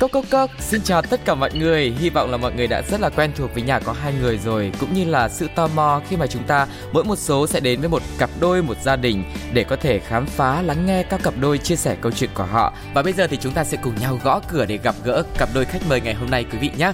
Cốc cốc cốc, xin chào tất cả mọi người. Hy vọng là mọi người đã rất là quen thuộc với nhà có hai người rồi, cũng như là sự tò mò khi mà chúng ta mỗi một số sẽ đến với một cặp đôi, một gia đình để có thể khám phá, lắng nghe các cặp đôi chia sẻ câu chuyện của họ. Và bây giờ thì chúng ta sẽ cùng nhau gõ cửa để gặp gỡ cặp đôi khách mời ngày hôm nay quý vị nhé.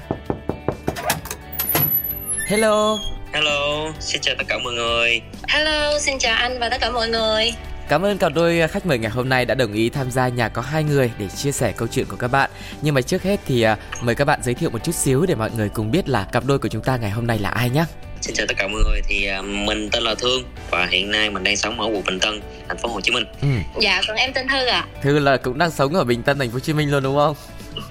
Hello. Hello, xin chào tất cả mọi người. Hello, xin chào anh và tất cả mọi người. Cảm ơn cặp đôi khách mời ngày hôm nay đã đồng ý tham gia nhà có hai người để chia sẻ câu chuyện của các bạn. Nhưng mà trước hết thì à, mời các bạn giới thiệu một chút xíu để mọi người cùng biết là cặp đôi của chúng ta ngày hôm nay là ai nhé. Xin chào tất cả mọi người, thì à, mình tên là Thương và hiện nay mình đang sống ở quận Bình Tân, thành phố Hồ Chí Minh. Ừ. Dạ, còn em tên Thư ạ. À. Thư là cũng đang sống ở Bình Tân, thành phố Hồ Chí Minh luôn đúng không?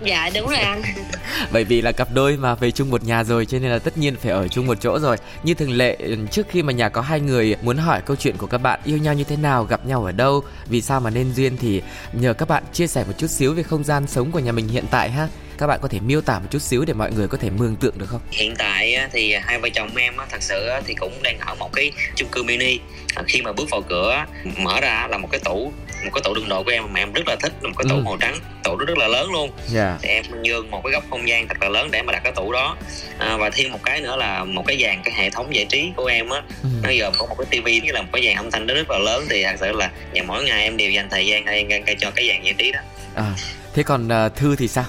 Dạ đúng rồi anh. Bởi vì là cặp đôi mà về chung một nhà rồi cho nên là tất nhiên phải ở chung một chỗ rồi. Như thường lệ trước khi mà nhà có hai người muốn hỏi câu chuyện của các bạn yêu nhau như thế nào gặp nhau ở đâu vì sao mà nên duyên thì nhờ các bạn chia sẻ một chút xíu về không gian sống của nhà mình hiện tại ha. Các bạn có thể miêu tả một chút xíu để mọi người có thể mường tượng được không? Hiện tại thì hai vợ chồng em thật sự thì cũng đang ở một cái chung cư mini. Khi mà bước vào cửa mở ra là một cái tủ một cái tủ đựng đồ của em mà em rất là thích một cái tủ ừ. màu trắng tủ rất là lớn luôn yeah. Dạ. thì em nhường một cái góc không gian thật là lớn để mà đặt cái tủ đó à, và thêm một cái nữa là một cái dàn cái hệ thống giải trí của em á ừ. nó gồm có một cái tivi như là một cái dàn âm thanh rất là lớn thì thật sự là nhà mỗi ngày em đều dành thời gian hay cho cái dàn giải trí đó à thế còn uh, thư thì sao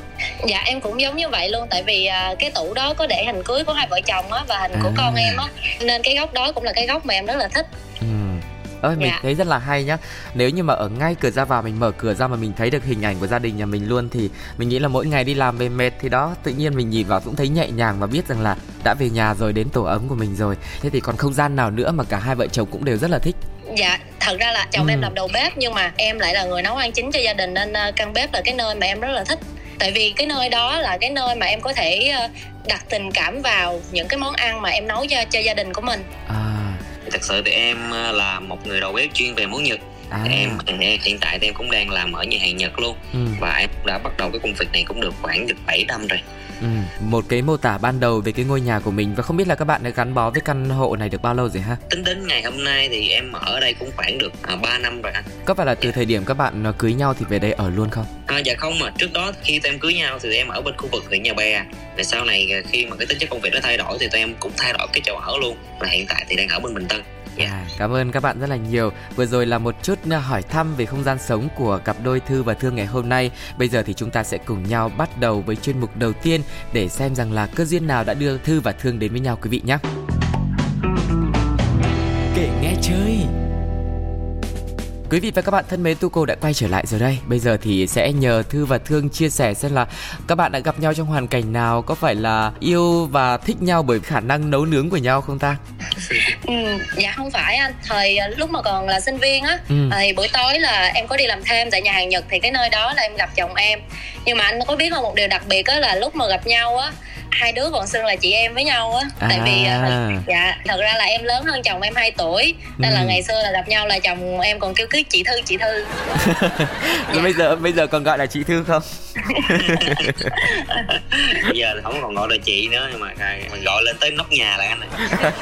dạ em cũng giống như vậy luôn tại vì uh, cái tủ đó có để hình cưới của hai vợ chồng á và hình à. của con em á nên cái góc đó cũng là cái góc mà em rất là thích ừ ơi mình dạ. thấy rất là hay nhá. Nếu như mà ở ngay cửa ra vào mình mở cửa ra mà mình thấy được hình ảnh của gia đình nhà mình luôn thì mình nghĩ là mỗi ngày đi làm về mệt thì đó tự nhiên mình nhìn vào cũng thấy nhẹ nhàng và biết rằng là đã về nhà rồi đến tổ ấm của mình rồi. Thế thì còn không gian nào nữa mà cả hai vợ chồng cũng đều rất là thích? Dạ thật ra là chồng ừ. em làm đầu bếp nhưng mà em lại là người nấu ăn chính cho gia đình nên uh, căn bếp là cái nơi mà em rất là thích. Tại vì cái nơi đó là cái nơi mà em có thể uh, đặt tình cảm vào những cái món ăn mà em nấu cho cho gia đình của mình. À thật sự thì em ờ, là một người đầu bếp chuyên về món nhật à. em hiện tại thì em cũng đang làm ở nhà hàng nhật luôn ừ. và em đã bắt đầu cái công việc này cũng được khoảng được 7 năm rồi Ừ, một cái mô tả ban đầu về cái ngôi nhà của mình và không biết là các bạn đã gắn bó với căn hộ này được bao lâu rồi ha? Tính đến ngày hôm nay thì em ở đây cũng khoảng được à, 3 năm rồi anh. Có phải là từ dạ. thời điểm các bạn cưới nhau thì về đây ở luôn không? À, dạ không mà trước đó khi tụi em cưới nhau thì em ở bên khu vực huyện Nhà Bè. Rồi sau này à, khi mà cái tính chất công việc nó thay đổi thì tụi em cũng thay đổi cái chỗ ở luôn. Và hiện tại thì đang ở bên Bình Tân. Yeah. À, cảm ơn các bạn rất là nhiều. Vừa rồi là một chút à, hỏi thăm về không gian sống của cặp đôi Thư và Thương ngày hôm nay. Bây giờ thì chúng ta sẽ cùng nhau bắt đầu với chuyên mục đầu tiên để xem rằng là cơ duyên nào đã đưa Thư và Thương đến với nhau quý vị nhé. Kể nghe chơi. Quý vị và các bạn thân mến, Tu Cô đã quay trở lại rồi đây. Bây giờ thì sẽ nhờ Thư và Thương chia sẻ xem là các bạn đã gặp nhau trong hoàn cảnh nào, có phải là yêu và thích nhau bởi khả năng nấu nướng của nhau không ta? ừ, dạ không phải anh. Thời à, lúc mà còn là sinh viên á, ừ. thì buổi tối là em có đi làm thêm tại nhà hàng Nhật thì cái nơi đó là em gặp chồng em. Nhưng mà anh có biết không một điều đặc biệt á là lúc mà gặp nhau á hai đứa còn xưng là chị em với nhau á à. tại vì à, dạ thật ra là em lớn hơn chồng em 2 tuổi nên ừ. là ngày xưa là gặp nhau là chồng em còn kêu cứ chị thư chị thư dạ. bây giờ bây giờ còn gọi là chị thư không bây giờ không còn gọi là chị nữa nhưng mà mình gọi lên tới nóc nhà là anh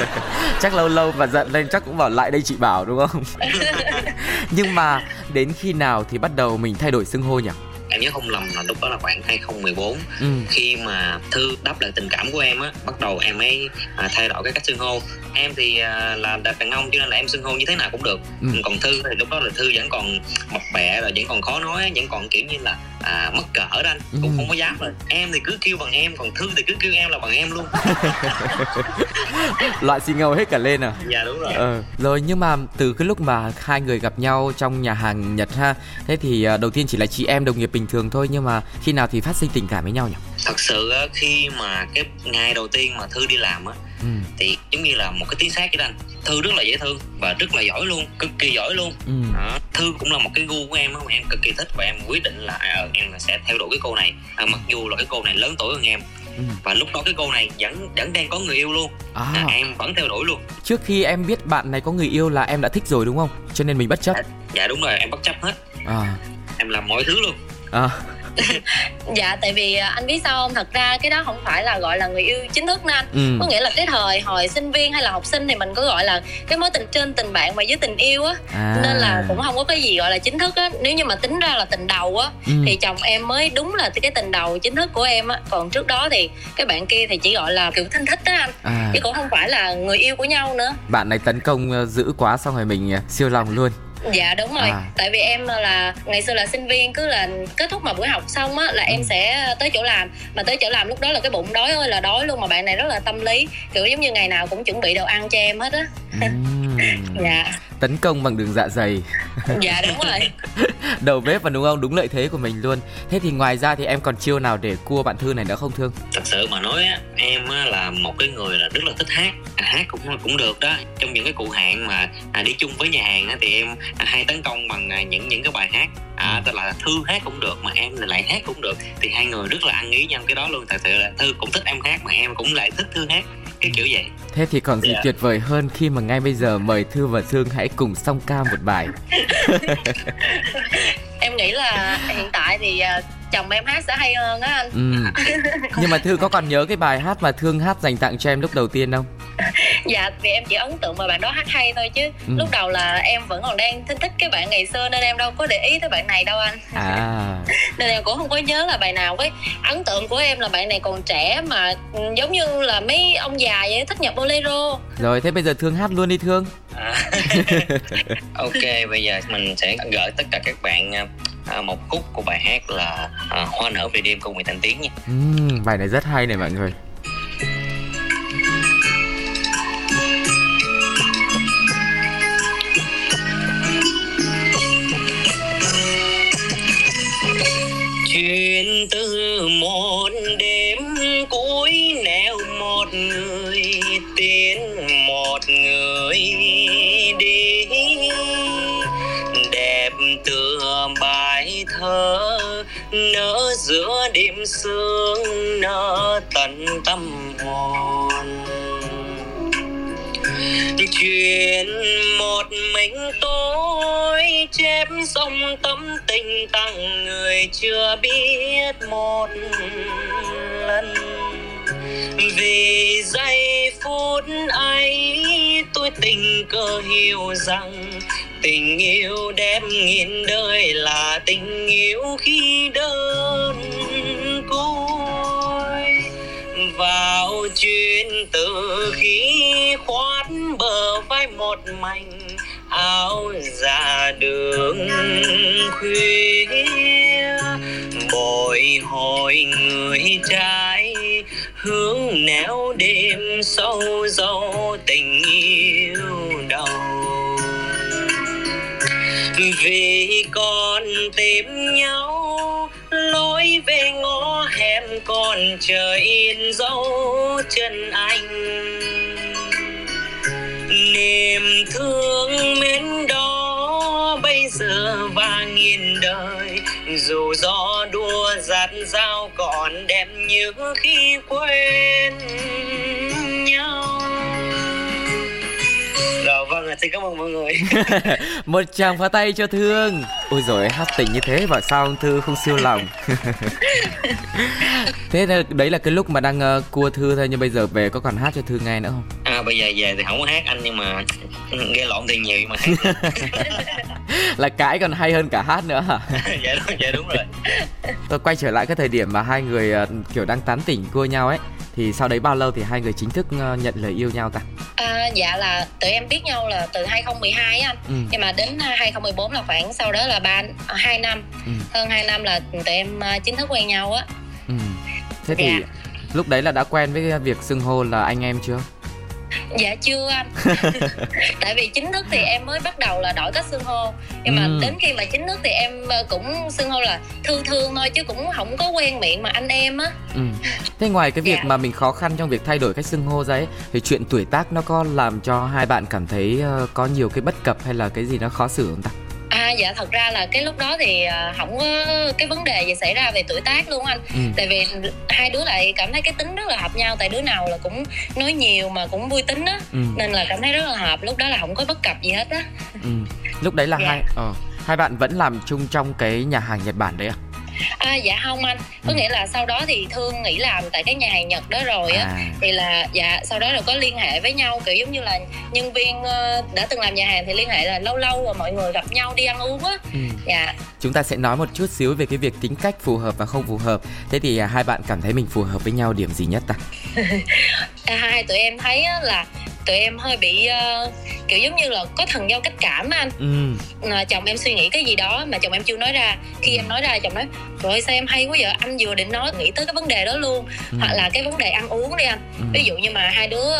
chắc lâu lâu mà giận lên chắc cũng bảo lại đây chị bảo đúng không nhưng mà đến khi nào thì bắt đầu mình thay đổi xưng hô nhỉ em nhớ không lầm là lúc đó là khoảng 2014 ừ. khi mà thư đáp lại tình cảm của em á bắt đầu em mới à, thay đổi cái cách xưng hô em thì à, là đàn ông cho nên là em xưng hô như thế nào cũng được ừ. còn thư thì lúc đó là thư vẫn còn mập bẹ rồi vẫn còn khó nói vẫn còn kiểu như là à, mất cỡ đó anh cũng ừ. không có dám rồi em thì cứ kêu bằng em còn thư thì cứ kêu em là bằng em luôn loại xì ngầu hết cả lên à dạ đúng rồi ờ. rồi nhưng mà từ cái lúc mà hai người gặp nhau trong nhà hàng nhật ha thế thì à, đầu tiên chỉ là chị em đồng nghiệp bình thường thôi nhưng mà khi nào thì phát sinh tình cảm với nhau nhỉ? Thật sự khi mà cái ngày đầu tiên mà thư đi làm á ừ. thì giống như là một cái tiếng xác với anh. Thư rất là dễ thương và rất là giỏi luôn cực kỳ giỏi luôn. Ừ. thư cũng là một cái gu của em mà em cực kỳ thích và em quyết định là à, em sẽ theo đuổi cái cô này. À, mặc dù là cái cô này lớn tuổi hơn em. Ừ. và lúc đó cái cô này vẫn vẫn đang có người yêu luôn. À. À, em vẫn theo đuổi luôn. Trước khi em biết bạn này có người yêu là em đã thích rồi đúng không? Cho nên mình bất chấp. Dạ, dạ đúng rồi em bất chấp hết. À. em làm mọi thứ luôn à dạ tại vì à, anh biết sao không? Thật ra cái đó không phải là gọi là người yêu chính thức nên anh ừ. có nghĩa là cái thời hồi sinh viên hay là học sinh thì mình có gọi là cái mối tình trên tình bạn và với tình yêu á. À. nên là cũng không có cái gì gọi là chính thức á. Nếu như mà tính ra là tình đầu á ừ. thì chồng em mới đúng là cái tình đầu chính thức của em á. Còn trước đó thì cái bạn kia thì chỉ gọi là kiểu thân thích á anh. À. chứ cũng không phải là người yêu của nhau nữa. Bạn này tấn công ờ, dữ quá xong rồi mình ờ, siêu lòng luôn dạ đúng rồi à. tại vì em là ngày xưa là sinh viên cứ là kết thúc mà buổi học xong á là em ừ. sẽ tới chỗ làm mà tới chỗ làm lúc đó là cái bụng đói ơi là đói luôn mà bạn này rất là tâm lý kiểu giống như ngày nào cũng chuẩn bị đồ ăn cho em hết á ừ. Dạ. Tấn công bằng đường dạ dày. Dạ đúng rồi. Đầu bếp và đúng không? Đúng lợi thế của mình luôn. Thế thì ngoài ra thì em còn chiêu nào để cua bạn thư này nữa không thương? Thật sự mà nói á em á, là một cái người là rất là thích hát. À, hát cũng cũng được đó. Trong những cái cụ hẹn mà à, đi chung với nhà hàng á, thì em à, hay tấn công bằng à, những những cái bài hát. À tức là thư hát cũng được mà em lại hát cũng được. Thì hai người rất là ăn ý nhau cái đó luôn. Thật sự là thư cũng thích em hát mà em cũng lại thích thư hát cái kiểu vậy thế thì còn gì yeah. Dạ. tuyệt vời hơn khi mà ngay bây giờ mời thư và thương hãy cùng song ca một bài em nghĩ là hiện tại thì à, chồng em hát sẽ hay hơn á anh ừ. nhưng mà thư có còn nhớ cái bài hát mà thương hát dành tặng cho em lúc đầu tiên không dạ vì em chỉ ấn tượng mà bạn đó hát hay thôi chứ. Ừ. lúc đầu là em vẫn còn đang thích thích cái bạn ngày xưa nên em đâu có để ý tới bạn này đâu anh. À. Nên em cũng không có nhớ là bài nào cái. Ấn tượng của em là bạn này còn trẻ mà giống như là mấy ông già vậy thích nhạc bolero. Rồi thế bây giờ thương hát luôn đi thương. À. ok bây giờ mình sẽ gửi tất cả các bạn à, một khúc của bài hát là à, hoa nở về đêm của Nguyễn Thành Tiến nha. Ừ, bài này rất hay này mọi người mình tôi chép dòng tâm tình tặng người chưa biết một lần. Vì giây phút ấy tôi tình cờ hiểu rằng tình yêu đẹp nghìn đời là tình yêu khi đơn côi. Vào chuyện từ khi khoát bờ vai một mảnh áo ra đường khuya? Bồi hồi người trai hướng nẻo đêm sâu dấu tình yêu đầu. Vì còn tìm nhau, lối về ngõ hẻm còn chờ in dấu chân anh. Nên và đời. Dù gió đua giặt dao còn đẹp như khi quên nhau. Rồi vâng xin cảm ơn mọi người. Một tràng phá tay cho thương. Ôi rồi hát tình như thế mà sao ông thư không siêu lòng? Thế đấy là cái lúc mà đang uh, cua thư thôi nhưng bây giờ về có còn hát cho thư nghe nữa không? Bây giờ về thì không có hát anh nhưng mà nghe lộn thì nhiều mà hát là cãi còn hay hơn cả hát nữa hả dạ đúng dạ đúng rồi tôi quay trở lại cái thời điểm mà hai người uh, kiểu đang tán tỉnh cua nhau ấy thì sau đấy bao lâu thì hai người chính thức uh, nhận lời yêu nhau ta à, dạ là tụi em biết nhau là từ 2012 anh ừ. nhưng mà đến 2014 là khoảng sau đó là ba hai năm ừ. hơn 2 năm là tụi em chính thức quen nhau á ừ. thế thì dạ. lúc đấy là đã quen với việc xưng hô là anh em chưa dạ chưa anh tại vì chính thức thì em mới bắt đầu là đổi cách xưng hô nhưng mà ừ. đến khi mà chính thức thì em ờ, cũng xưng hô là thư thương thôi chứ cũng không có quen miệng mà anh em á ừ. thế ngoài cái việc dạ. mà mình khó khăn trong việc thay đổi cách xưng hô ra ấy thì chuyện tuổi tác nó có làm cho hai bạn cảm thấy uh, có nhiều cái bất cập hay là cái gì nó khó xử không ta À dạ thật ra là cái lúc đó thì à, không có cái vấn đề gì xảy ra về tuổi tác luôn anh. Ừ. Tại vì hai đứa lại cảm thấy cái tính rất là hợp nhau tại đứa nào là cũng nói nhiều mà cũng vui tính á. Ừ. Nên là cảm thấy rất là hợp. Lúc đó là không có bất cập gì hết á. Ừ. Lúc đấy là dạ. hai ờ hai bạn vẫn làm chung trong cái nhà hàng Nhật Bản đấy à? À dạ không anh. Có nghĩa là sau đó thì thương nghỉ làm tại cái nhà hàng nhật đó rồi á. À. thì là dạ sau đó là có liên hệ với nhau kiểu giống như là nhân viên ờ, đã từng làm nhà hàng thì liên hệ là lâu lâu rồi mọi người gặp nhau đi ăn uống á. Ừ. dạ. Chúng ta sẽ nói một chút xíu về cái việc tính cách phù hợp và không phù hợp. Thế thì à, hai bạn cảm thấy mình phù hợp với nhau điểm gì nhất ta? À, hai tụi em thấy là tụi em hơi bị uh, kiểu giống như là có thần giao cách cảm anh. Ừ. mà chồng em suy nghĩ cái gì đó mà chồng em chưa nói ra. Khi em nói ra chồng nói rồi sao em hay quá giờ anh vừa định nói nghĩ tới cái vấn đề đó luôn. Ừ. hoặc là cái vấn đề ăn uống đi anh. Ừ. ví dụ như mà hai đứa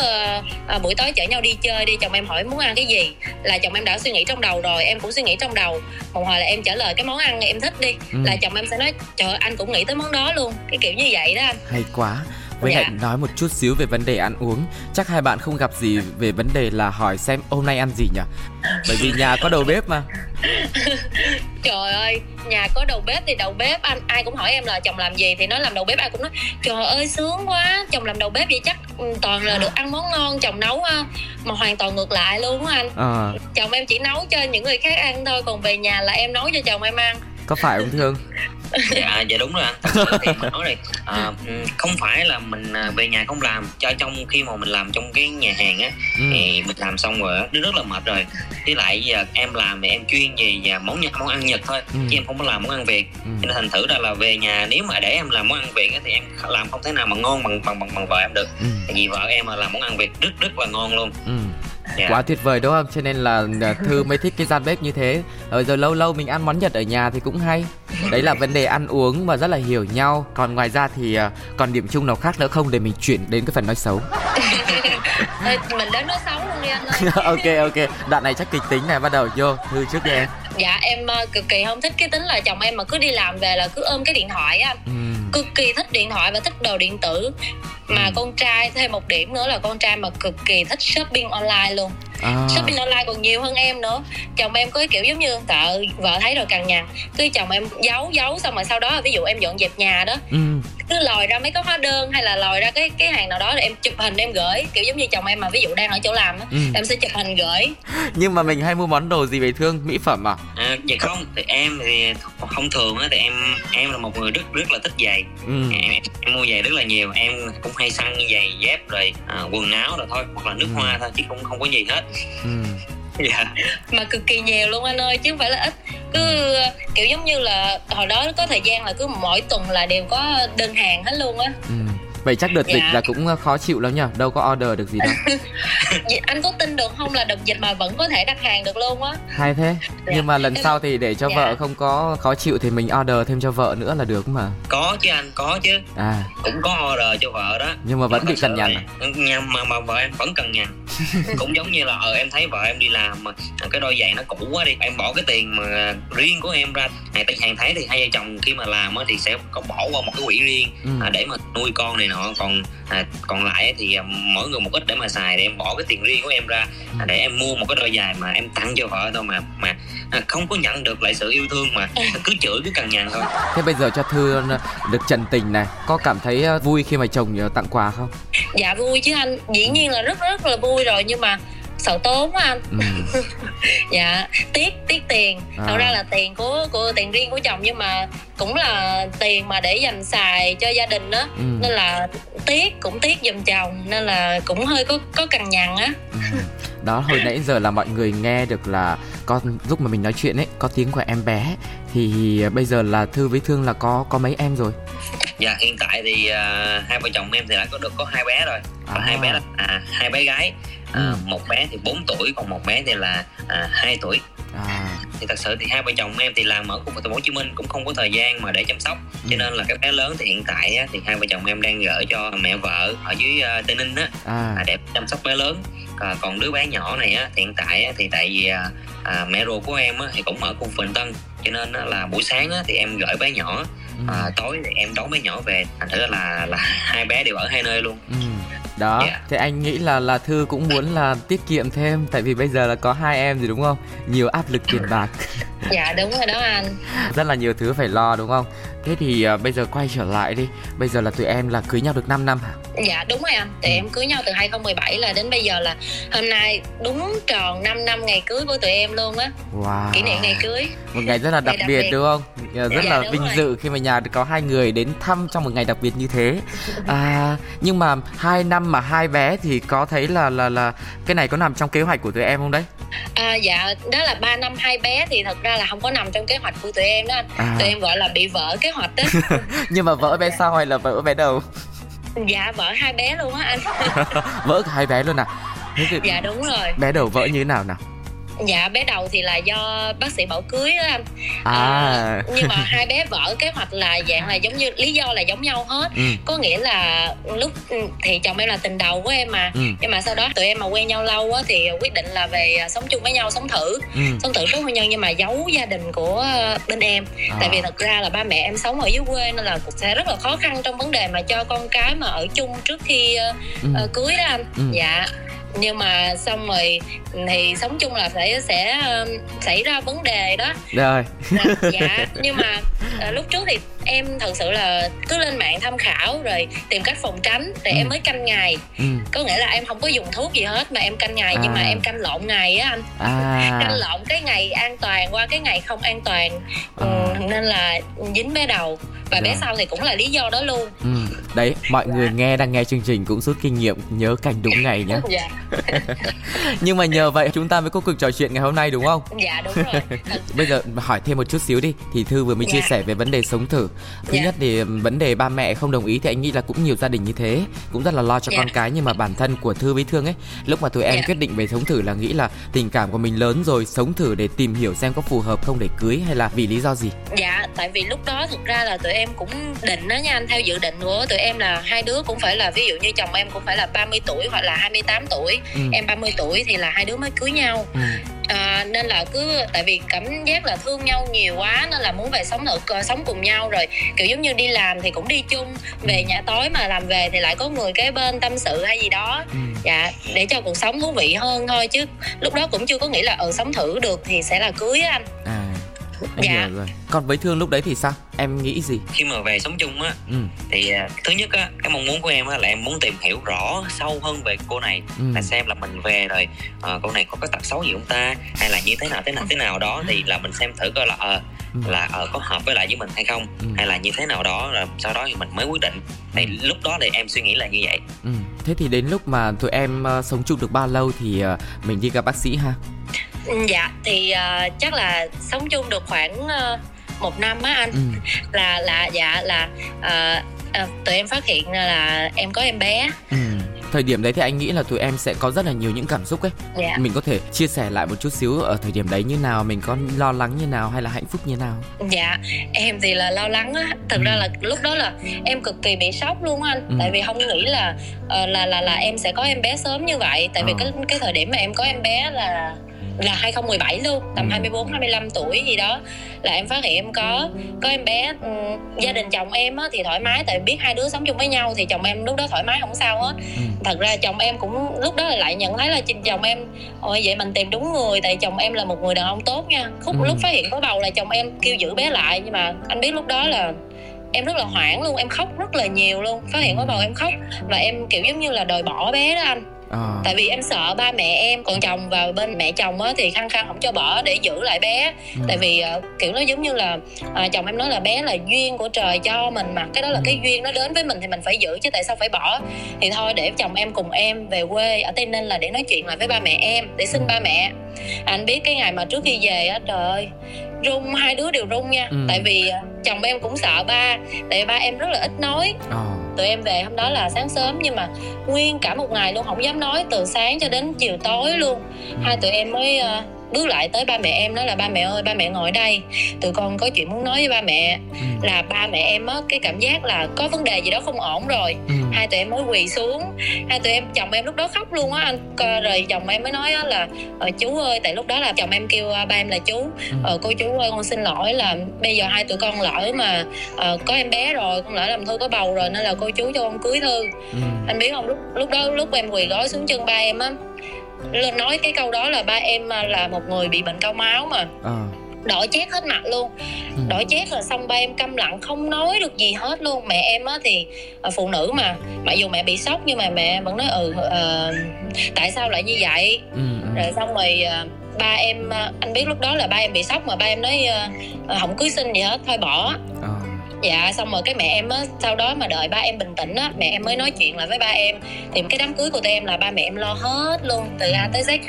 uh, buổi tối chở nhau đi chơi đi chồng em hỏi muốn ăn cái gì là chồng em đã suy nghĩ trong đầu rồi em cũng suy nghĩ trong đầu. Một hồi là em trả lời cái món ăn em thích đi ừ. là chồng em sẽ nói trời anh cũng nghĩ tới món đó luôn. Cái kiểu như vậy đó anh. Hay quá với dạ. lại nói một chút xíu về vấn đề ăn uống. Chắc hai bạn không gặp gì về vấn đề là hỏi xem hôm nay ăn gì nhỉ? Bởi vì nhà có đầu bếp mà. Trời ơi nhà có đầu bếp thì đầu bếp anh ai cũng hỏi em là chồng làm gì thì nói làm đầu bếp ai cũng nói trời ơi sướng quá chồng làm đầu bếp vậy chắc ừ, toàn là được ăn món ngon chồng nấu mà hoàn toàn ngược lại luôn á anh. À. chồng em chỉ nấu cho những người khác ăn thôi còn về nhà là em nấu cho chồng em ăn có phải không thương dạ dạ đúng rồi anh thì mình nói này à, không phải là mình à, về nhà không làm cho trong khi mà mình làm trong cái nhà hàng á ừ. thì mình làm xong rồi nó rất là mệt rồi với lại giờ em làm thì em chuyên về và món nhật món ăn nhật thôi ừ. chứ em không có làm món ăn việt ừ. nên thành thử ra là về nhà nếu mà để em làm món ăn việt á, thì em làm không thể nào mà ngon bằng bằng bằng, bằng vợ em được ừ. vì vợ em mà làm món ăn việt rất rất là ngon luôn ừ yeah. Dạ. quá tuyệt vời đúng không? Cho nên là à, thư mới thích cái gian bếp như thế. Rồi rồi lâu lâu mình ăn món nhật ở nhà thì cũng hay. Đấy là vấn đề ăn uống và rất là hiểu nhau. Còn ngoài ra thì à, còn điểm chung nào khác nữa không để mình chuyển đến cái phần nói xấu? Mình đến nói xấu luôn đi anh ơi. Ok ok. Đoạn này chắc kịch tính này bắt đầu vô. Thư trước đi em. Dạ em uh, cực kỳ không thích cái tính là chồng em mà cứ đi làm về là cứ ôm cái điện thoại á. Ừ. cực kỳ thích điện thoại và thích đồ điện tử mà ừ. con trai thêm một điểm nữa là con trai mà cực kỳ thích shopping online luôn à. shopping online còn nhiều hơn em nữa. Chồng em có cái kiểu giống như sợ vợ thấy rồi càng nhằn. Cứ chồng em giấu giấu xong rồi sau đó ví dụ em dọn dẹp nhà đó ừ. cứ lòi ra mấy cái hóa đơn hay là lòi ra cái cái hàng nào đó để em chụp hình em gửi. Kiểu giống như chồng em mà ví dụ đang ở chỗ làm á ừ. em sẽ chụp hình gửi. Nhưng mà mình hay mua món đồ gì về thương? Mỹ phẩm à? À dạ không. Thì em thì không thường á thì em em là một người rất rất là thích giày. Ừ. em, em mua giày rất là nhiều. Em cũng hay săn giày dép rồi à, quần áo rồi thôi hoặc là nước ừ. hoa thôi chứ cũng không có gì hết ừ. Dạ. Mà cực kỳ nhiều luôn anh ơi chứ không phải là ít. Cứ kiểu giống như là hồi đó có thời gian là cứ mỗi tuần là đều có đơn hàng hết luôn á. Ừ vậy chắc đợt dạ. dịch là cũng ờ, khó chịu lắm nhỉ đâu có order được gì đâu. Anh có tin được không là đợt dịch mà vẫn có thể đặt hàng được luôn á? Hay thế. Dạ. nhưng mà lần sau thì để cho dạ. vợ không có khó chịu thì mình order thêm cho vợ nữa là được mà. Có chứ anh có chứ. À. Cũng có order cho vợ đó. Nhưng mà vẫn nhưng bị cằn nhằn à? nhằn mà mà vợ em vẫn cần nhằn. Cũng giống như là ờ em thấy vợ em đi làm mà cái đôi giày nó cũ quá đi em bỏ cái tiền mà riêng của em ra. Hàng hàng tháng thì hai vợ chồng khi mà làm thì sẽ có bỏ qua một cái quỹ riêng ừ. à, để mà nuôi con này nọ còn à, còn lại thì à, mỗi người một ít để mà xài để em bỏ cái tiền riêng của em ra. À, để em mua một cái đôi giày mà em tặng cho vợ thôi mà mà à, không có nhận được lại sự yêu thương mà cứ chửi cứ cằn nhằn thôi. Thế bây giờ cho thư được trần tình này có cảm thấy à, vui khi mà chồng tặng quà không? Dạ vui chứ anh. Dĩ nhiên là rất rất là vui rồi. Nhưng mà sợ tốn á anh. Ừ. dạ tiếc tiếc tiền. À. thật ra là tiền của của tiền riêng của chồng nhưng mà cũng là tiền mà để dành xài cho gia đình đó ừ. nên là tiếc cũng tiếc giùm chồng nên là cũng hơi có có cằn nhằn á. Ừ. đó hồi nãy giờ là mọi người nghe được là con lúc mà mình nói chuyện ấy có tiếng của em bé. Thì bây giờ là thư với thương là có có mấy em rồi? Dạ hiện tại thì uh, hai vợ chồng em thì đã có được có hai bé rồi. Và hai bé là à, hai bé gái à, một bé thì 4 tuổi còn một bé thì là à, 2 tuổi à. thì thật sự thì hai vợ chồng em thì làm ở khu vực thành phố Hồ Chí Minh cũng không có thời gian mà để chăm sóc ừ. cho nên là cái bé lớn thì hiện tại á, thì hai vợ chồng em đang gửi cho mẹ vợ ở dưới uh, Tây Ninh á à. để chăm sóc bé lớn à, còn đứa bé nhỏ này á, hiện tại á, thì tại vì à, à, mẹ ruột của em á, thì cũng ở khu Bình Tân cho nên á, là buổi sáng á, thì em gửi bé nhỏ ừ. à, tối thì em đón bé nhỏ về thành thử là là hai bé đều ở hai nơi luôn ừ đó yeah. Dạ. thế anh nghĩ là là thư cũng muốn là tiết kiệm thêm tại vì bây giờ là có hai em rồi đúng không nhiều áp lực tiền bạc dạ đúng rồi đó anh rất là nhiều thứ phải lo đúng không thế thì uh, bây giờ quay trở lại đi bây giờ là tụi em là cưới nhau được 5 năm hả dạ đúng rồi anh thì ừ. em cưới nhau từ 2017 là đến bây giờ là hôm nay đúng tròn 5 năm ngày cưới của tụi em luôn á. Wow. kỷ niệm ngày cưới. Một ngày rất là đặc, đặc biệt, biệt. đúng không? Rất dạ, là vinh rồi. dự khi mà nhà có hai người đến thăm trong một ngày đặc biệt như thế. À, nhưng mà hai năm mà hai bé thì có thấy là là là cái này có nằm trong kế hoạch của tụi em không đấy? À, dạ đó là 3 năm hai bé thì thật ra là không có nằm trong kế hoạch của tụi em đó anh. À. tụi em gọi là bị vỡ kế hoạch đó nhưng mà vỡ bé sau hay là vỡ bé đầu dạ vỡ hai bé luôn á anh. Vỡ hai bé luôn à thì dạ đúng rồi bé đầu vỡ như thế nào nào dạ bé đầu thì là do bác sĩ bảo cưới đó anh à. à nhưng mà hai bé vỡ kế hoạch là dạng là giống như lý do là giống nhau hết ừ. có nghĩa là lúc ừ, thì chồng em là tình đầu của em mà ừ. nhưng mà sau đó tụi em mà quen nhau lâu á thì quyết định là về sống chung với nhau sống thử ừ. sống thử trước hôn nhân nhưng mà giấu gia đình của ờ, bên em à. tại vì thật ra là ba mẹ em sống ở dưới quê nên là cũng sẽ rất là khó khăn trong vấn đề mà cho con cái mà ở chung trước khi uh, ừ. cưới đó anh ừ. dạ nhưng mà xong rồi thì sống chung là phải sẽ um, xảy ra vấn đề đó. Rồi. Dạ nhưng mà uh, lúc trước thì em thật sự là cứ lên mạng tham khảo rồi tìm cách phòng tránh thì ừ. em mới canh ngày ừ. có nghĩa là em không có dùng thuốc gì hết mà em canh ngày à. nhưng mà à. em canh lộn ngày á anh à. canh lộn cái ngày an toàn qua cái ngày không an toàn à. ừ, nên là dính bé đầu và bé sau thì cũng là lý do đó luôn ừ. đấy mọi người nghe đang nghe chương trình cũng rút kinh nghiệm nhớ canh đúng ngày nhé dạ. nhưng mà nhờ vậy chúng ta mới có cuộc trò chuyện ngày hôm nay đúng không dạ đúng rồi bây giờ hỏi thêm một chút xíu đi thì thư vừa mới dạ. chia sẻ về vấn đề sống thử thứ dạ. nhất thì vấn đề ba mẹ không đồng ý thì anh nghĩ là cũng nhiều gia đình như thế cũng rất là lo cho dạ. con cái nhưng mà bản thân của thư với thương ấy lúc mà tụi em dạ. quyết định về sống thử là nghĩ là tình cảm của mình lớn rồi sống thử để tìm hiểu xem có phù hợp không để cưới hay là vì lý do gì dạ tại vì lúc đó thực ra là tụi em cũng định đó nha anh theo dự định của tụi em là hai đứa cũng phải là ví dụ như chồng em cũng phải là 30 tuổi hoặc là 28 tuổi ừ. em 30 tuổi thì là hai đứa mới cưới nhau ừ. À, nên là cứ tại vì cảm giác là thương nhau nhiều quá nên là muốn về sống ở sống cùng nhau rồi. Kiểu giống như đi làm thì cũng đi chung về nhà tối mà làm về thì lại có người kế bên tâm sự hay gì đó. Ừ. dạ để cho cuộc sống thú vị hơn thôi chứ. Lúc đó cũng chưa có nghĩ là ở ừ, sống thử được thì sẽ là cưới anh. À em dạ. hiểu rồi còn với thương lúc đấy thì sao em nghĩ gì khi mà về sống chung á ừ. thì uh, thứ nhất á cái mong muốn của em á là em muốn tìm hiểu rõ sâu hơn về cô này ừ. là xem là mình về rồi uh, cô này có cái tật xấu gì không ta hay là như thế nào thế nào thế nào đó thì là mình xem thử coi là uh, ừ. là uh, có hợp với lại với mình hay không ừ. hay là như thế nào đó rồi sau đó thì mình mới quyết định thì ừ. lúc đó thì em suy nghĩ là như vậy ừ. thế thì đến lúc mà tụi em uh, sống chung được bao lâu thì uh, mình đi gặp bác sĩ ha dạ thì uh, chắc là sống chung được khoảng uh, một năm á anh ừ. là là dạ là uh, uh, tụi em phát hiện là em có em bé ừ thời điểm đấy thì anh nghĩ là tụi em sẽ có rất là nhiều những cảm xúc ấy yeah. mình có thể chia sẻ lại một chút xíu ở thời điểm đấy như nào mình có lo lắng như nào hay là hạnh phúc như nào dạ em thì là lo lắng á thật ừ. ra là lúc đó là em cực kỳ bị sốc luôn anh ừ. tại vì không nghĩ là là là là em sẽ có em bé sớm như vậy tại vì ờ. cái cái thời điểm mà em có em bé là là 2017 luôn tầm 24 25 tuổi gì đó. Là em phát hiện em có có em bé um, gia đình chồng em á, thì thoải mái tại biết hai đứa sống chung với nhau thì chồng em lúc đó thoải mái không sao hết. Ừ. thật ra chồng em cũng lúc đó lại nhận thấy là chồng em ôi vậy mình tìm đúng người tại chồng em là một người đàn ông tốt nha. Khúc ừ. lúc phát hiện có bầu là chồng em kêu giữ bé lại nhưng mà anh biết lúc đó là em rất là hoảng luôn em khóc rất là nhiều luôn. Phát hiện có bầu em khóc và em kiểu giống như là đòi bỏ bé đó anh à. tại vì em sợ ba mẹ em còn chồng và bên mẹ chồng á thì khăng khăng không cho bỏ để giữ lại bé ừ. tại vì uh, kiểu nó giống như là uh, chồng em nói là bé là duyên của trời cho mình mà cái đó là ừ. cái duyên nó đến với mình thì mình phải giữ chứ tại sao phải bỏ thì thôi để chồng em cùng em về quê ở tây ninh là để nói chuyện lại với ba mẹ em để xin ba mẹ anh biết cái ngày mà trước khi về á trời ơi run hai đứa đều run nha ừ. tại vì chồng em cũng sợ ba tại vì ba em rất là ít nói à tụi em về hôm đó là sáng sớm nhưng mà nguyên cả một ngày luôn không dám nói từ sáng cho đến chiều tối luôn. Hai tụi em mới uh, bước lại tới ba mẹ em nói là ba mẹ ơi ba mẹ ngồi đây tụi con có chuyện muốn nói với ba mẹ ừ. là ba mẹ em á cái cảm giác là có vấn đề gì đó không ổn rồi ừ. hai tụi em mới quỳ xuống hai tụi em chồng em lúc đó khóc luôn á anh rồi chồng em mới nói á là ờ, chú ơi tại lúc đó là chồng em kêu ba em là chú ừ. ờ, cô chú ơi con xin lỗi là bây giờ hai tụi con lỡ mà uh, có em bé rồi con lỡ làm thư có bầu rồi nên là cô chú cho con cưới thư ừ. anh biết không lúc lúc đó lúc em quỳ gói xuống chân ba em á lên nói cái câu đó là ba em à, là một người bị bệnh cao máu mà à. đỏ chét hết mặt luôn ừ. đỏ chét rồi xong ba em câm lặng không nói được gì hết luôn mẹ em á thì ờ, phụ nữ mà mặc dù mẹ bị sốc nhưng mà mẹ vẫn nói ừ uh, tại sao lại như vậy ừ, ừ. rồi xong rồi uh, ba em anh biết lúc đó là ba em bị sốc mà ba em nói uh, không cưới xin gì hết thôi bỏ à. Dạ xong rồi cái mẹ em á sau đó mà đợi ba em bình tĩnh á mẹ em mới nói chuyện lại với ba em thì cái đám cưới của tụi em là ba mẹ em lo hết luôn từ a tới z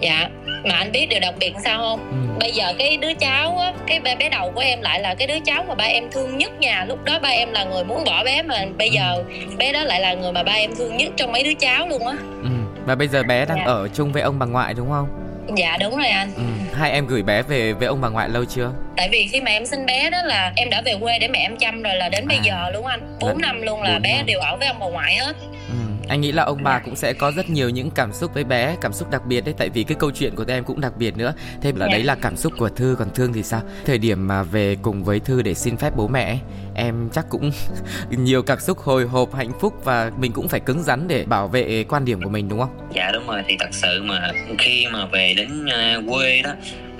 dạ mà anh biết điều đặc biệt sao không ừ. bây giờ cái đứa cháu á cái bé, bé đầu của em lại là cái đứa cháu mà ba em thương nhất nhà lúc đó ba em là người muốn bỏ bé mà bây giờ bé đó lại là người mà ba em thương nhất trong mấy đứa cháu luôn á ừ. và bây giờ bé đang dạ. ở chung với ông bà ngoại đúng không dạ đúng rồi anh ừ. hai em gửi bé về với ông bà ngoại lâu chưa tại vì khi mà em sinh bé đó là em đã về quê để mẹ em chăm rồi là đến à. bây giờ luôn anh 4 dạ. năm luôn là bé năm. đều ở với ông bà ngoại hết ừ anh nghĩ là ông bà cũng sẽ có rất nhiều những cảm xúc với bé cảm xúc đặc biệt đấy tại vì cái câu chuyện của em cũng đặc biệt nữa. Thêm là đấy là cảm xúc của thư còn thương thì sao? Thời điểm mà về cùng với thư để xin phép bố mẹ em chắc cũng nhiều cảm xúc hồi hộp hạnh phúc và mình cũng phải cứng rắn để bảo vệ quan điểm của mình đúng không? Dạ đúng rồi thì thật sự mà khi mà về đến ờ, quê đó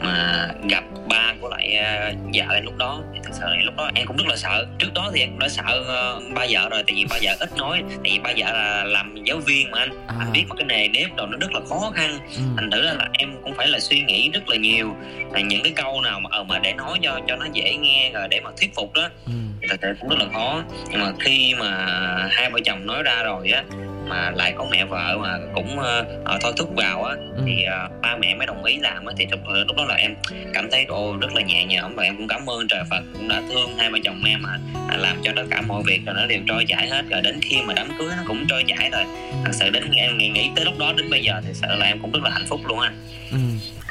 mà gặp ba của lại uh, vợ em lúc đó thì thật sự là lúc đó em cũng rất là sợ trước đó thì em cũng đã sợ uh, ba vợ rồi tại vì ba vợ ít nói tại vì ba vợ là làm giáo viên mà anh à. anh biết một cái nề nếp rồi nó rất là khó khăn ừ. thành thử ra là em cũng phải là suy nghĩ rất là nhiều à, những cái câu nào mà ờ, mà để nói cho cho nó dễ nghe rồi để mà thuyết phục đó ừ. thì thật sự cũng rất là khó nhưng mà khi mà hai vợ chồng nói ra rồi á mà lại có mẹ vợ mà cũng uh, thôi thúc vào á ừ. thì uh, ba mẹ mới đồng ý làm á thì lúc, lúc đó là em cảm thấy ồ rất là nhẹ nhõm và em cũng cảm ơn trời Phật cũng đã thương hai vợ chồng em mà à, làm cho tất cả mọi việc rồi nó đều trôi chảy hết. Rồi đến khi mà đám cưới nó cũng trôi chảy rồi thật sự đến em nghĩ, nghĩ tới lúc đó đến bây giờ thì sợ là em cũng rất là hạnh phúc luôn anh ừ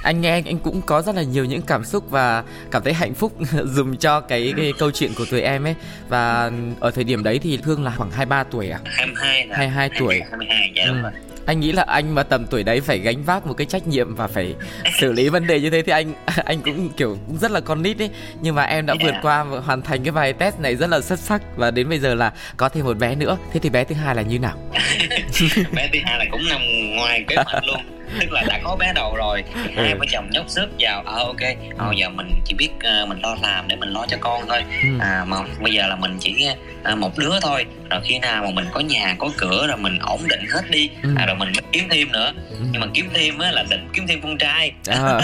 anh nghe anh cũng có rất là nhiều những cảm xúc và cảm thấy hạnh phúc dùng cho cái, cái câu chuyện của tụi em ấy. Và ở thời điểm đấy thì thương là khoảng 23 tuổi à? 22 là 22 tuổi. 22 dạ đúng ừ. rồi. Anh nghĩ là anh mà tầm tuổi đấy phải gánh vác một cái trách nhiệm và phải xử lý vấn đề như thế thì anh anh cũng kiểu cũng rất là con nít ấy. Nhưng mà em đã yeah. vượt dạ. qua và hoàn thành cái bài test này rất là xuất sắc. Và đến bây giờ là có thêm một bé nữa. Thế thì bé thứ hai là như nào? Bé thứ hai là cũng nằm ngoài kế hoạch luôn tức là đã có bé đầu rồi hai vợ chồng nhóc sức vào. Ờ à, ok bây giờ mình chỉ biết uh, mình lo làm để mình lo cho con thôi. Ừ. à mà bây giờ là mình chỉ uh, một đứa thôi. Rồi khi nào mà mình có nhà có cửa rồi mình ổn định hết đi. Ừ. à, rồi mình mới kiếm thêm nữa. Ừ. nhưng mà kiếm thêm á là định kiếm thêm con trai. À.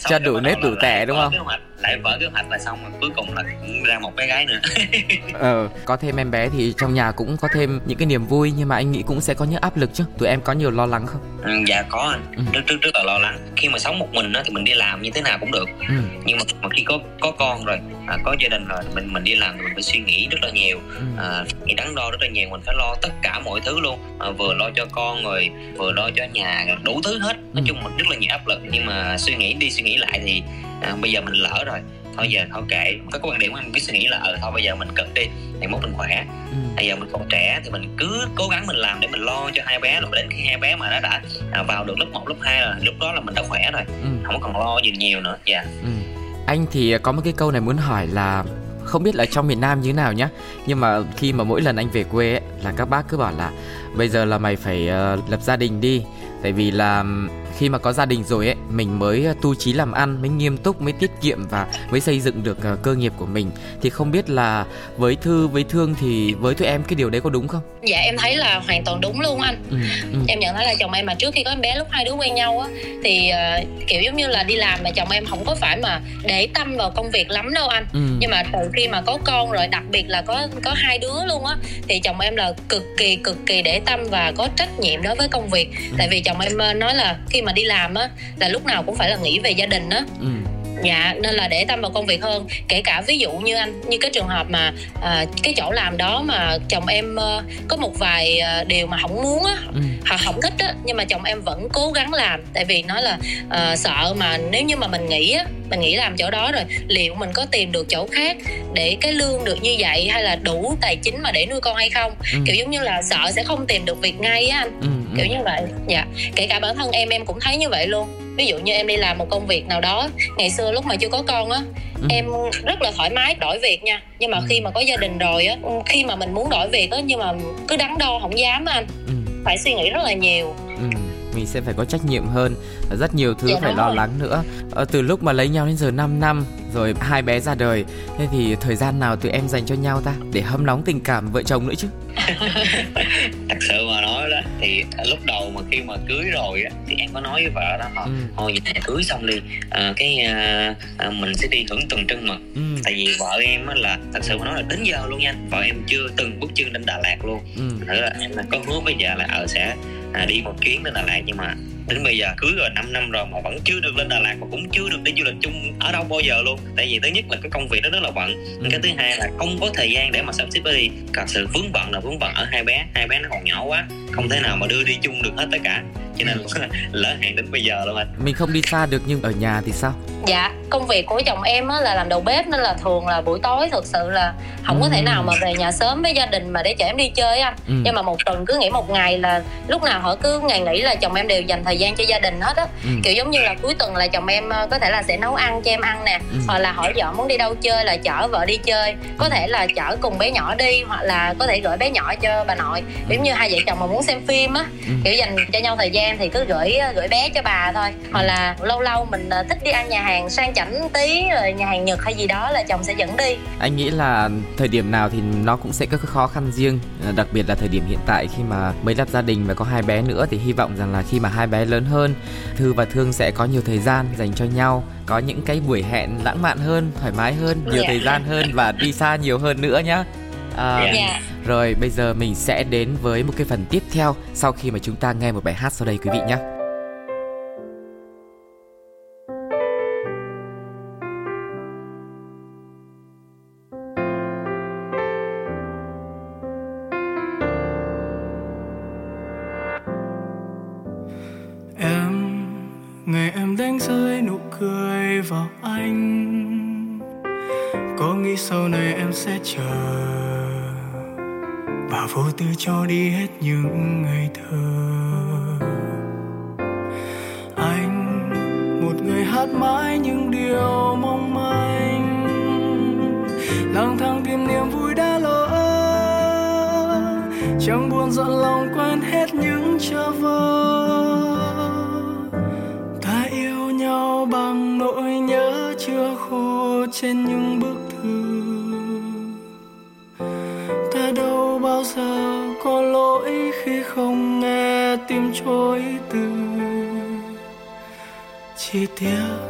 cho đủ nếp đủ tẻ đúng không lại vỡ kế hoạch là xong rồi cuối cùng là ra một bé gái nữa. Ờ có thêm em bé thì trong nhà cũng có thêm những cái niềm vui nhưng mà anh nghĩ cũng sẽ có những áp lực chứ. Tụi em có nhiều lo lắng không? Ừ, dạ có anh. Ừ. rất rất rất là lo lắng. Khi mà sống một mình đó thì mình đi làm như thế nào cũng được. Ừ. nhưng mà, mà khi có có con rồi à, có gia đình rồi mình mình đi làm mình phải suy nghĩ rất là nhiều. Ừ. à, nghĩ đắn đo rất là nhiều mình phải lo tất cả mọi thứ luôn. À, vừa lo cho con rồi vừa lo cho nhà đủ thứ hết. Nói ừ. chung mình rất là nhiều áp lực. Nhưng mà suy nghĩ đi suy nghĩ lại thì à, bây giờ mình lỡ rồi thôi giờ thôi kệ có cái quan điểm mình cứ suy nghĩ là ờ thôi bây giờ mình cất đi thì mốt mình khỏe ừ. bây giờ mình còn trẻ thì mình cứ cố gắng mình làm để mình lo cho hai bé rồi đến khi hai bé mà nó đã à, vào được lớp 1, lớp 2 là lúc đó là mình đã khỏe rồi ừ. không còn lo gì nhiều nữa dạ yeah. ừ. anh thì có một cái câu này muốn hỏi là không biết là trong miền Nam như thế nào nhá nhưng mà khi mà mỗi lần anh về quê ấy, là các bác cứ bảo là bây giờ là mày phải uh, lập gia đình đi tại vì là khi mà có gia đình rồi ấy mình mới ờ, tu trí làm ăn mới nghiêm túc mới tiết kiệm và mới xây dựng được uh, cơ nghiệp của mình thì không biết là với thư với thương thì với tụi em cái điều đấy có đúng không dạ em thấy là hoàn toàn đúng luôn anh ừ, ừ. em nhận thấy là chồng em mà trước khi có em bé lúc hai đứa quen nhau á thì uh, kiểu giống như là đi làm mà chồng em không có phải mà để tâm vào công việc lắm đâu anh ừ. nhưng mà từ khi mà có con rồi đặc biệt là có có hai đứa luôn á thì chồng em là cực kỳ cực kỳ để tâm và có trách nhiệm đối với công việc ừ. tại vì chồng em nói là khi mà đi làm á là lúc nào cũng phải là nghĩ về gia đình á ừ dạ nên là để tâm vào công việc hơn kể cả ví dụ như anh như cái trường hợp mà à, cái chỗ làm đó mà chồng em uh, có một vài uh, điều mà không muốn á ừ. hoặc không thích á nhưng mà chồng em vẫn cố gắng làm tại vì nói là uh, sợ mà nếu như mà mình nghĩ á mình nghĩ làm chỗ đó rồi liệu mình có tìm được chỗ khác để cái lương được như vậy hay là đủ tài chính mà để nuôi con hay không ừ. kiểu giống như là sợ sẽ không tìm được việc ngay á anh ừ. Kiểu như vậy. Dạ. Kể cả bản thân em em cũng thấy như vậy luôn. Ví dụ như em đi làm một công việc nào đó ngày xưa lúc mà chưa có con á ừ. em rất là thoải mái đổi việc nha. Nhưng mà ừ. khi mà có gia đình rồi á khi mà mình muốn đổi việc á nhưng mà cứ đắn đo không dám á anh. Ừ. phải suy nghĩ rất là nhiều. Ừ mình sẽ phải có trách nhiệm hơn rất nhiều thứ dạ, phải lo rồi. lắng nữa ờ, từ lúc mà lấy nhau đến giờ 5 năm rồi hai bé ra đời thế thì thời gian nào tụi em dành cho nhau ta để hâm nóng tình cảm vợ chồng nữa chứ thật sự mà nói đó thì lúc đầu mà khi mà cưới rồi á thì em có nói với vợ đó là ừ. thôi vậy cưới xong đi à, cái à, à, mình sẽ đi hưởng tuần trăng mật ừ. tại vì vợ em á là thật sự mà nói là đến giờ luôn nha vợ em chưa từng bước chân đến Đà Lạt luôn ừ. thử là em là có hứa bây giờ là ở ờ, sẽ à, đi một chuyến đến Đà Lạt nhưng mà đến bây giờ cưới rồi 5 năm rồi mà vẫn chưa được lên Đà Lạt và cũng chưa được đi du lịch chung ở đâu bao giờ luôn. Tại vì thứ nhất là cái công việc đó rất là bận. Ừ. cái thứ hai là không có thời gian để mà sắp xếp đi. Thật sự vướng bận là vướng bận ở hai bé. Hai bé nó còn nhỏ quá không thể nào mà đưa đi chung được hết tất cả. Cho nên lỡ hẹn đến bây giờ luôn anh. Mình không đi xa được nhưng ở nhà thì sao dạ công việc của chồng em á là làm đầu bếp nên là thường là buổi tối thực sự là không ừ. có thể nào mà về nhà sớm với gia đình mà để chở em đi chơi anh ừ. nhưng mà một tuần cứ nghỉ một ngày là lúc nào họ cứ ngày nghỉ là chồng em đều dành thời gian cho gia đình hết á ừ. kiểu giống như là cuối tuần là chồng em ờ, có thể là sẽ nấu ăn cho em ăn nè ừ. hoặc là hỏi vợ muốn đi đâu chơi là chở vợ đi chơi có thể là chở cùng bé nhỏ đi hoặc là có thể gửi bé nhỏ cho bà nội giống như hai vợ chồng mà muốn xem phim á ừ. kiểu dành cho nhau thời gian thì cứ gửi gửi bé cho bà thôi hoặc là lâu lâu mình ờ, thích đi ăn nhà hàng sang chảnh tí rồi nhà hàng nhật hay gì đó là chồng sẽ dẫn đi anh nghĩ là thời điểm nào thì nó cũng sẽ có cái khó khăn riêng ờ, đặc biệt là thời điểm hiện tại khi mà mới lập gia đình và có hai bé nữa thì hy vọng rằng là khi mà hai bé lớn hơn thư và thương sẽ có nhiều thời gian dành cho nhau có những cái buổi hẹn lãng mạn hơn thoải mái hơn nhiều yeah. Dạ. thời gian hơn và đi xa nhiều hơn nữa nhá À, yeah. Dạ. Rồi bây giờ mình sẽ đến với một cái phần tiếp theo sau khi mà chúng ta nghe một bài hát sau đây quý vị nhé. Đánh rơi nụ cười vào anh. Có nghĩ sau này em sẽ chờ và vô tư cho đi hết những ngày thơ. Anh, một người hát mãi những điều mong manh. Lang thang tìm niềm vui đã lỡ, chẳng buồn giận lòng quên hết những trở vời nghe tim chối từ chỉ tiếc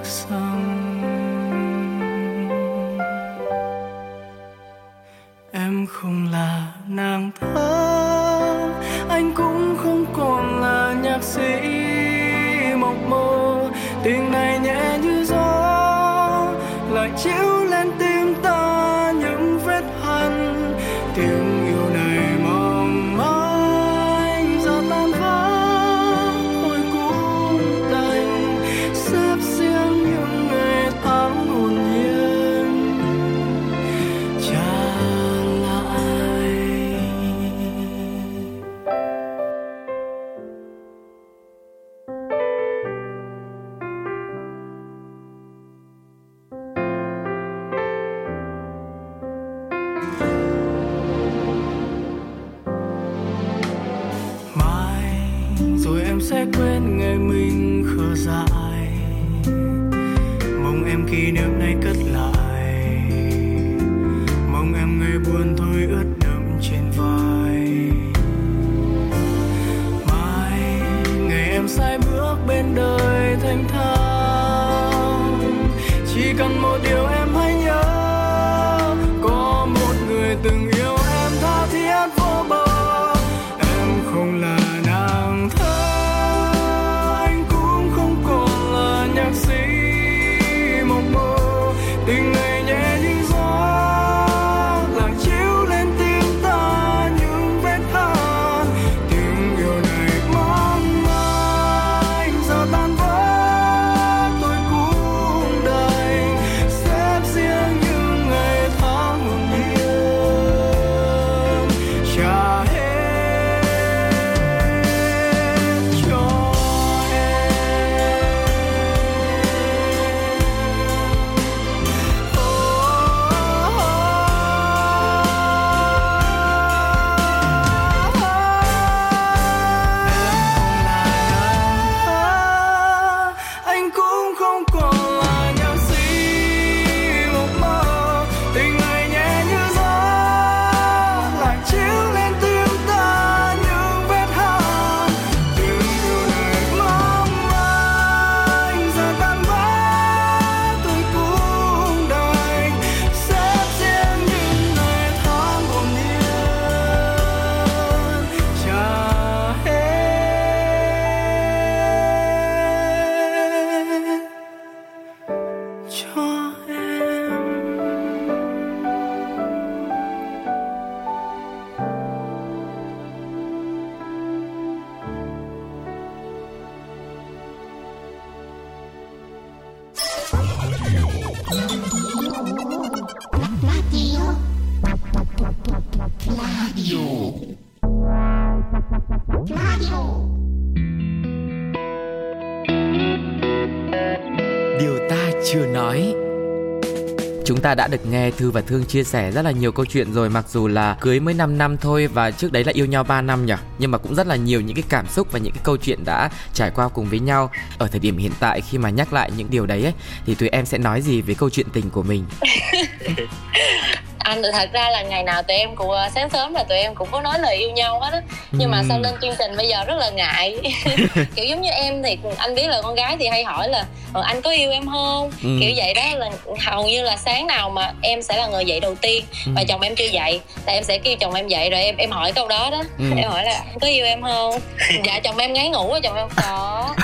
ta đã được nghe Thư và Thương chia sẻ rất là nhiều câu chuyện rồi Mặc dù là cưới mới 5 năm thôi và trước đấy là yêu nhau 3 năm nhỉ? Nhưng mà cũng rất là nhiều những cái cảm xúc và những cái câu chuyện đã trải qua cùng với nhau. Ở thời điểm hiện tại khi mà nhắc lại những điều đấy ấy, Thì tụi em sẽ nói gì về câu chuyện tình của mình? anh thật ra là ngày nào tụi em cũng ờ, sáng sớm là tụi em cũng có nói lời yêu nhau hết á. Nhưng mà sau lên chương trình bây giờ rất là ngại. Kiểu giống như em thì anh biết là con gái thì hay hỏi là ờ, anh có yêu em không? Ừ. kiểu vậy đó là hầu như là sáng nào mà em sẽ là người dậy đầu tiên ừ. và chồng em chưa dậy. Là em sẽ kêu chồng em dậy rồi em em hỏi câu đó đó. Ừ. em hỏi là anh có yêu em không? Dạ chồng em ngáy ngủ rồi chồng em có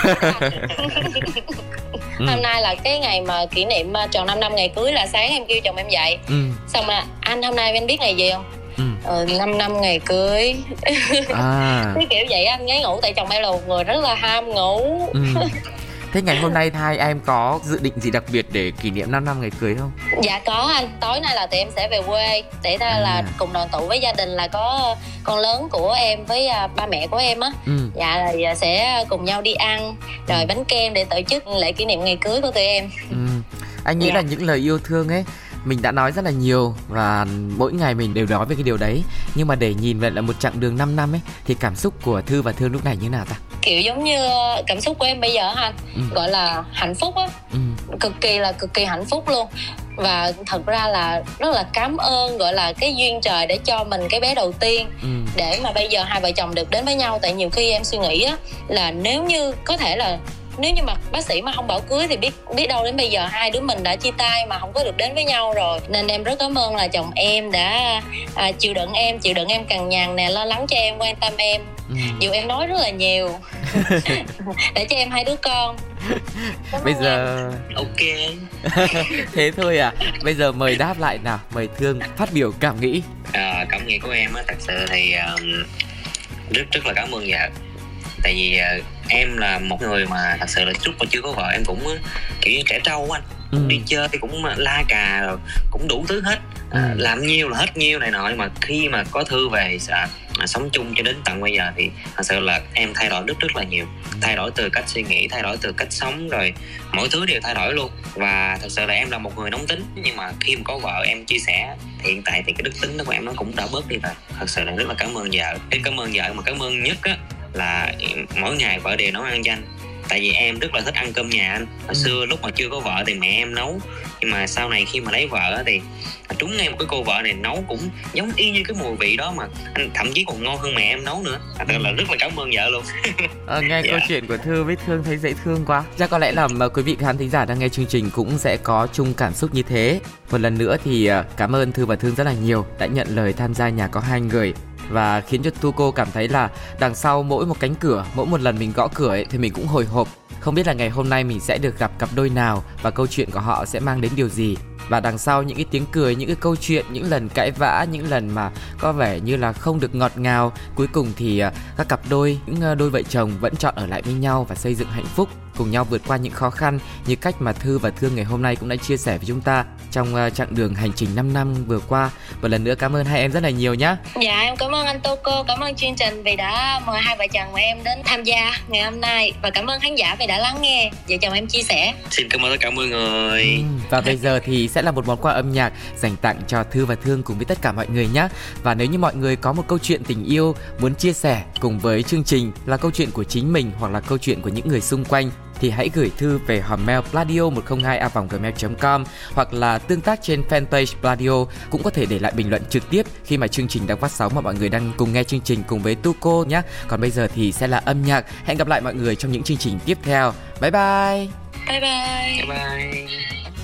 ừ. hôm nay là cái ngày mà kỷ niệm ờ, tròn 5 năm ngày cưới là sáng em kêu chồng em dậy ừ. xong mà anh hôm nay anh biết ngày gì không ừ. ờ, 5 năm ngày cưới à. cái kiểu vậy anh ngáy ngủ tại chồng em là một người rất là ham ngủ ừ. Thế ngày hôm nay hai em có dự định gì đặc biệt để kỷ niệm 5 năm ngày cưới không? Dạ có anh, tối nay là tụi em sẽ về quê để à. là cùng đoàn tụ với gia đình là có con lớn của em với à, ba mẹ của em á. Ừ. Dạ là sẽ cùng nhau đi ăn rồi ừ. bánh kem để tổ chức lễ kỷ niệm ngày cưới của tụi em. Ừ. Anh nghĩ dạ. là những lời yêu thương ấy mình đã nói rất là nhiều và mỗi ngày mình đều nói về cái điều đấy nhưng mà để nhìn về là một chặng đường 5 năm ấy thì cảm xúc của thư và thương lúc này như nào ta kiểu giống như cảm xúc của em bây giờ ha ừ. gọi là hạnh phúc á ừ. cực kỳ là cực kỳ hạnh phúc luôn và thật ra là rất là cảm ơn gọi là cái duyên trời để cho mình cái bé đầu tiên ừ. để mà bây giờ hai vợ chồng được đến với nhau tại nhiều khi em suy nghĩ á là nếu như có thể là nếu như mà bác sĩ mà không bảo cưới thì biết biết đâu đến bây giờ hai đứa mình đã chia tay mà không có được đến với nhau rồi. Nên em rất cảm ơn là chồng em đã à, chịu đựng em chịu đựng em cằn nhằn nè lo lắng cho em quan tâm em. Ừ. dù em nói rất là nhiều. Để cho em hai đứa con. Cảm bây giờ em. ok. Thế thôi à. Bây giờ mời đáp lại nào. Mời thương phát biểu cảm nghĩ. À, cảm nghĩ của em á thật sự thì um, rất rất là cảm ơn vợ tại vì uh, em là một người mà thật sự là lúc mà chưa có vợ em cũng kiểu như trẻ trâu anh. Ừ. đi chơi thì cũng la cà rồi cũng đủ thứ hết. À, ừ. làm nhiêu là hết nhiêu này nọ nhưng mà khi mà có thư về à, mà sống chung cho đến tận bây giờ thì thật sự là em thay đổi rất rất là nhiều. Thay đổi từ cách suy nghĩ thay đổi từ cách sống rồi mọi thứ đều thay đổi luôn. Và thật sự là em là một người nóng tính nhưng mà khi mà có vợ em chia sẻ thì hiện tại thì cái đức tính đó của em nó cũng đã bớt đi rồi. Thật sự là rất là cảm ơn vợ. Cái cảm ơn vợ mà cảm ơn nhất á là mỗi ngày vợ đều nấu ăn cho anh. Tại vì em rất là thích ăn cơm nhà anh. Hồi ừ. xưa lúc mà chưa có vợ thì mẹ em nấu. Nhưng mà sau này khi mà lấy vợ thì trúng ngay một cái cô vợ này nấu cũng giống y như cái mùi vị đó mà anh thậm chí còn ngon hơn mẹ em nấu nữa. Thật là rất là cảm ơn vợ luôn. À, nghe yeah. câu dạ. chuyện của thư với thương thấy dễ thương quá. Chắc có lẽ là mà quý vị khán thính giả đang nghe chương trình cũng sẽ có chung cảm xúc như thế. Một lần nữa thì ờ, cảm ơn thư và thương rất là nhiều đã nhận lời tham gia nhà có hai người và khiến cho Tuco cảm thấy là đằng sau mỗi một cánh cửa, mỗi một lần mình gõ cửa ấy thì mình cũng hồi hộp. Không biết là ngày hôm nay mình sẽ được gặp cặp đôi nào và câu chuyện của họ sẽ mang đến điều gì. Và đằng sau những cái tiếng cười, những cái câu chuyện, những lần cãi vã, những lần mà có vẻ như là không được ngọt ngào, cuối cùng thì à, các cặp đôi, những à, đôi vợ chồng vẫn chọn ở lại với nhau và xây dựng hạnh phúc cùng nhau vượt qua những khó khăn như cách mà Thư và Thương ngày hôm nay cũng đã chia sẻ với chúng ta trong uh, chặng đường hành trình 5 năm vừa qua. Một lần nữa cảm ơn hai em rất là nhiều nhé. Dạ em cảm ơn anh Tô Cô, cảm ơn chương trình vì đã mời hai vợ chồng em đến tham gia ngày hôm nay và cảm ơn khán giả vì đã lắng nghe vợ chồng em chia sẻ. Xin cảm ơn tất cả mọi người. Ừ, và bây giờ thì sẽ là một món quà âm nhạc dành tặng cho Thư và Thương cùng với tất cả mọi người nhé. Và nếu như mọi người có một câu chuyện tình yêu muốn chia sẻ cùng với chương trình là câu chuyện của chính mình hoặc là câu chuyện của những người xung quanh thì hãy gửi thư về hòm mail pladio 102 a gmail.com hoặc là tương tác trên fanpage Pladio cũng có thể để lại bình luận trực tiếp khi mà chương trình đang phát sóng mà mọi người đang cùng nghe chương trình cùng với Tuco nhé. Còn bây giờ thì sẽ là âm nhạc. Hẹn gặp lại mọi người trong những chương trình tiếp theo. Bye bye. Bye bye. Bye bye.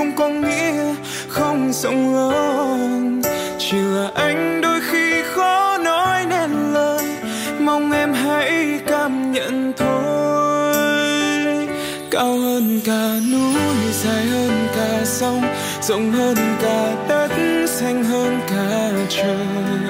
không có nghĩa không rộng lớn chỉ là anh đôi khi khó nói nên lời, mong em hãy cảm nhận thôi. Cao hơn cả núi, dài hơn cả sông, rộng hơn cả đất, xanh hơn cả trời.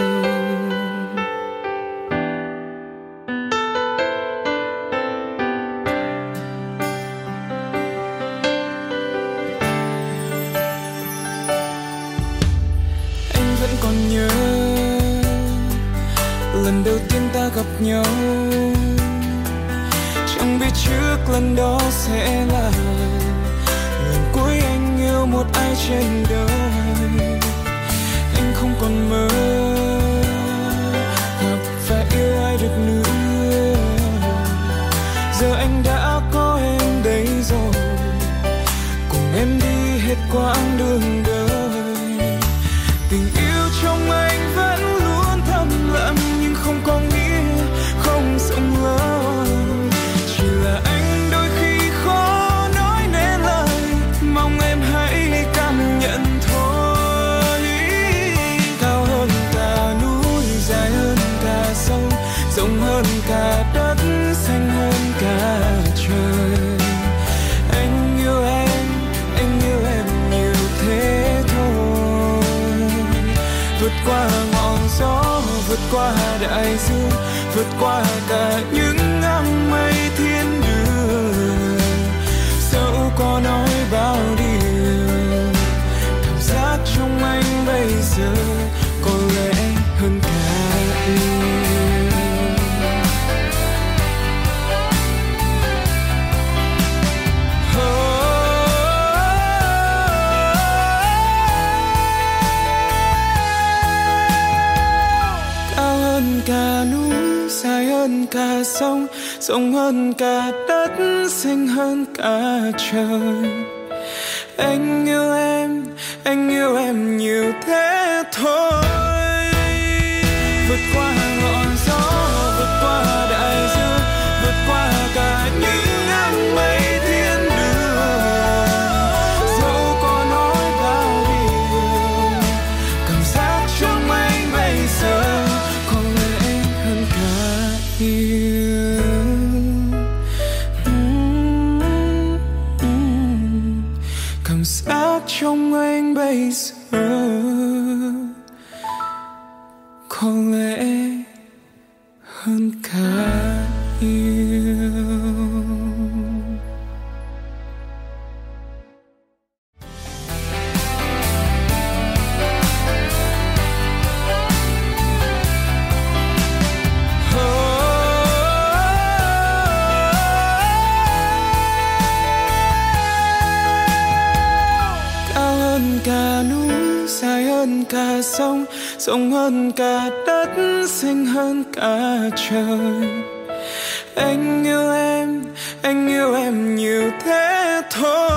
Anh có lẽ hơn cả yêu cao hơn cả núi dài hơn cả sông rộng hơn cả đất xanh hơn cả trời anh yêu em anh yêu em nhiều thế rộng hơn cả đất, xinh hơn cả trời. Anh yêu em, anh yêu em nhiều thế thôi.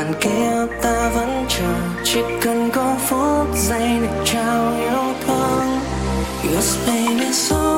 bàn kia ta vẫn chờ. Chỉ cần có phút giây để trao yêu thương. Your spain is all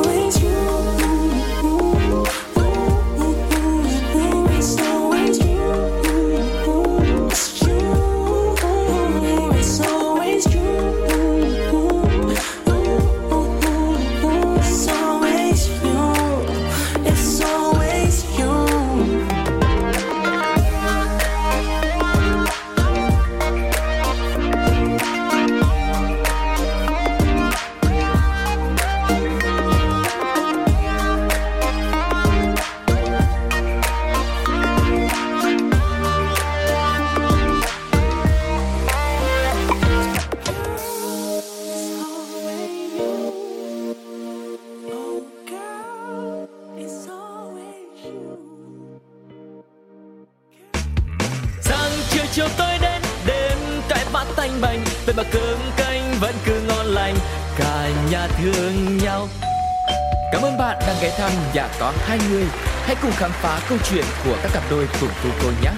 cùng khám phá câu chuyện của các cặp đôi cùng cô cô nhé.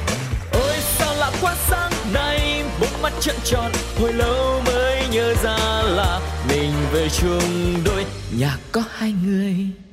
Ôi sao lạ quá sáng nay, một mắt trợn tròn, hồi lâu mới nhớ ra là mình về chung đôi, nhà có hai người.